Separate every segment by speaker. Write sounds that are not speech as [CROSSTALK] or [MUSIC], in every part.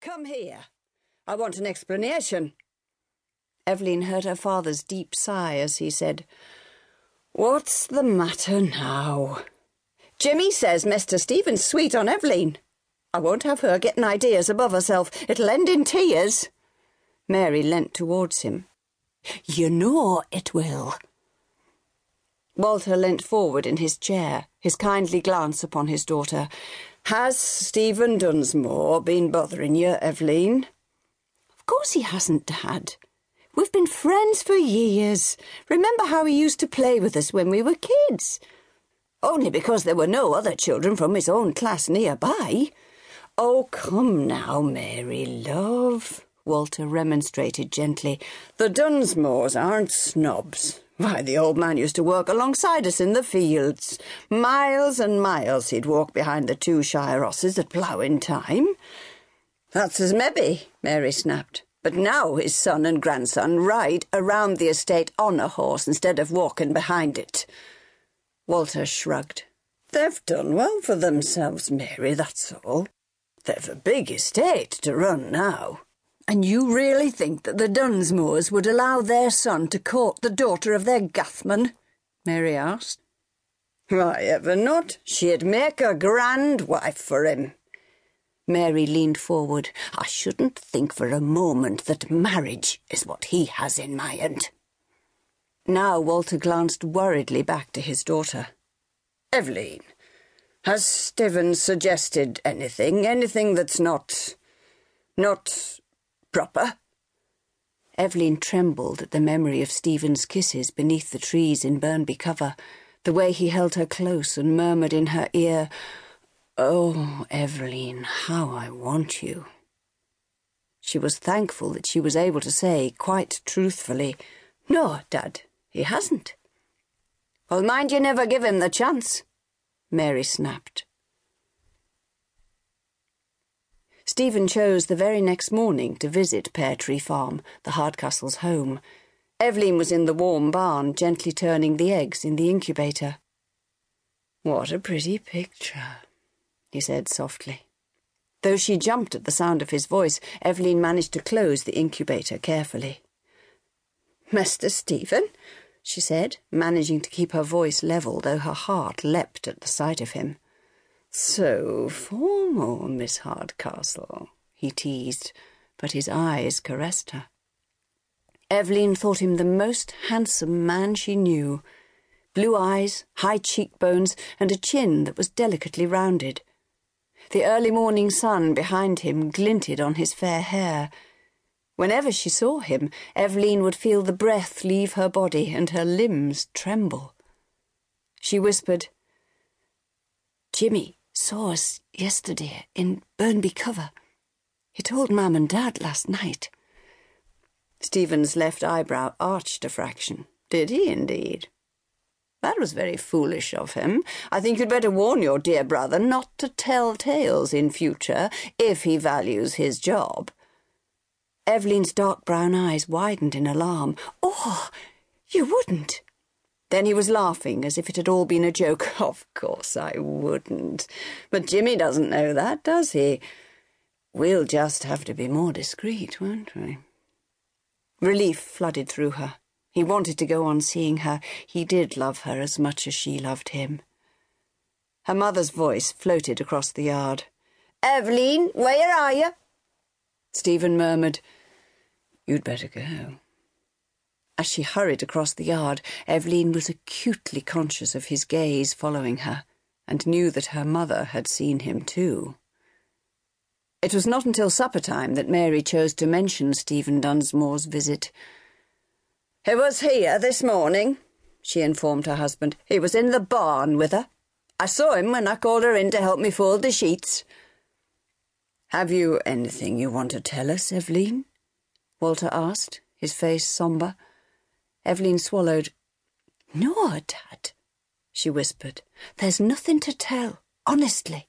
Speaker 1: Come here. I want an explanation. Eveleen heard her father's deep sigh as he said, What's the matter now? Jimmy says Mr. Stephen's sweet on Eveleen. I won't have her getting ideas above herself. It'll end in tears. Mary leant towards him. You know it will. Walter leant forward in his chair, his kindly glance upon his daughter. Has Stephen Dunsmore been bothering you, Eveleen? Of course he hasn't, Dad. We've been friends for years. Remember how he used to play with us when we were kids? Only because there were no other children from his own class nearby. Oh, come now, Mary, love, Walter remonstrated gently. The Dunsmores aren't snobs. Why, the old man used to work alongside us in the fields. Miles and miles he'd walk behind the two Shire horses at ploughing time. That's as maybe, Mary snapped. But now his son and grandson ride around the estate on a horse instead of walking behind it. Walter shrugged. They've done well for themselves, Mary, that's all. They've a big estate to run now. And you really think that the Dunsmores would allow their son to court the daughter of their Gathman? Mary asked. Why, ever not. She'd make a grand wife for him. Mary leaned forward. I shouldn't think for a moment that marriage is what he has in mind. Now Walter glanced worriedly back to his daughter. Eveleen, has Stephen suggested anything? Anything that's not. not proper? Eveleen trembled at the memory of Stephen's kisses beneath the trees in Burnby Cover, the way he held her close and murmured in her ear, Oh, Eveleen, how I want you. She was thankful that she was able to say, quite truthfully, No, Dad, he hasn't. Well, mind you never give him the chance, Mary snapped. Stephen chose the very next morning to visit Pear Tree Farm, the Hardcastles' home. Eveleen was in the warm barn, gently turning the eggs in the incubator. What a pretty picture he said softly. Though she jumped at the sound of his voice, Eveleen managed to close the incubator carefully. Mr. Stephen, she said, managing to keep her voice level, though her heart leapt at the sight of him. So formal, Miss Hardcastle, he teased, but his eyes caressed her. Eveleen thought him the most handsome man she knew. Blue eyes, high cheekbones, and a chin that was delicately rounded. The early morning sun behind him glinted on his fair hair. Whenever she saw him, Eveleen would feel the breath leave her body and her limbs tremble. She whispered, Jimmy saw us yesterday in Burnby Cover. He told Mam and Dad last night. Stephen's left eyebrow arched a fraction. Did he indeed? That was very foolish of him. I think you'd better warn your dear brother not to tell tales in future, if he values his job. Eveleen's dark brown eyes widened in alarm. Oh, you wouldn't. Then he was laughing as if it had all been a joke. [LAUGHS] Of course I wouldn't. But Jimmy doesn't know that, does he? We'll just have to be more discreet, won't we? Relief flooded through her. He wanted to go on seeing her. He did love her as much as she loved him. Her mother's voice floated across the yard. Eveleen, where are you? Stephen murmured, You'd better go. As she hurried across the yard, Eveleen was acutely conscious of his gaze following her, and knew that her mother had seen him too. It was not until supper time that Mary chose to mention Stephen Dunsmore's visit. He was here this morning, she informed her husband. He was in the barn with her. I saw him when I called her in to help me fold the sheets. Have you anything you want to tell us, Eveleen? Walter asked, his face sombre. Eveleen swallowed. No, Dad, she whispered. There's nothing to tell, honestly.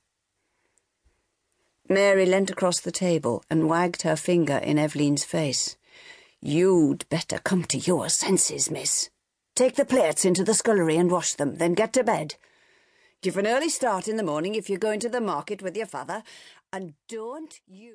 Speaker 1: Mary leant across the table and wagged her finger in Eveleen's face. You'd better come to your senses, miss. Take the plates into the scullery and wash them, then get to bed. Give an early start in the morning if you're going to the market with your father, and don't you...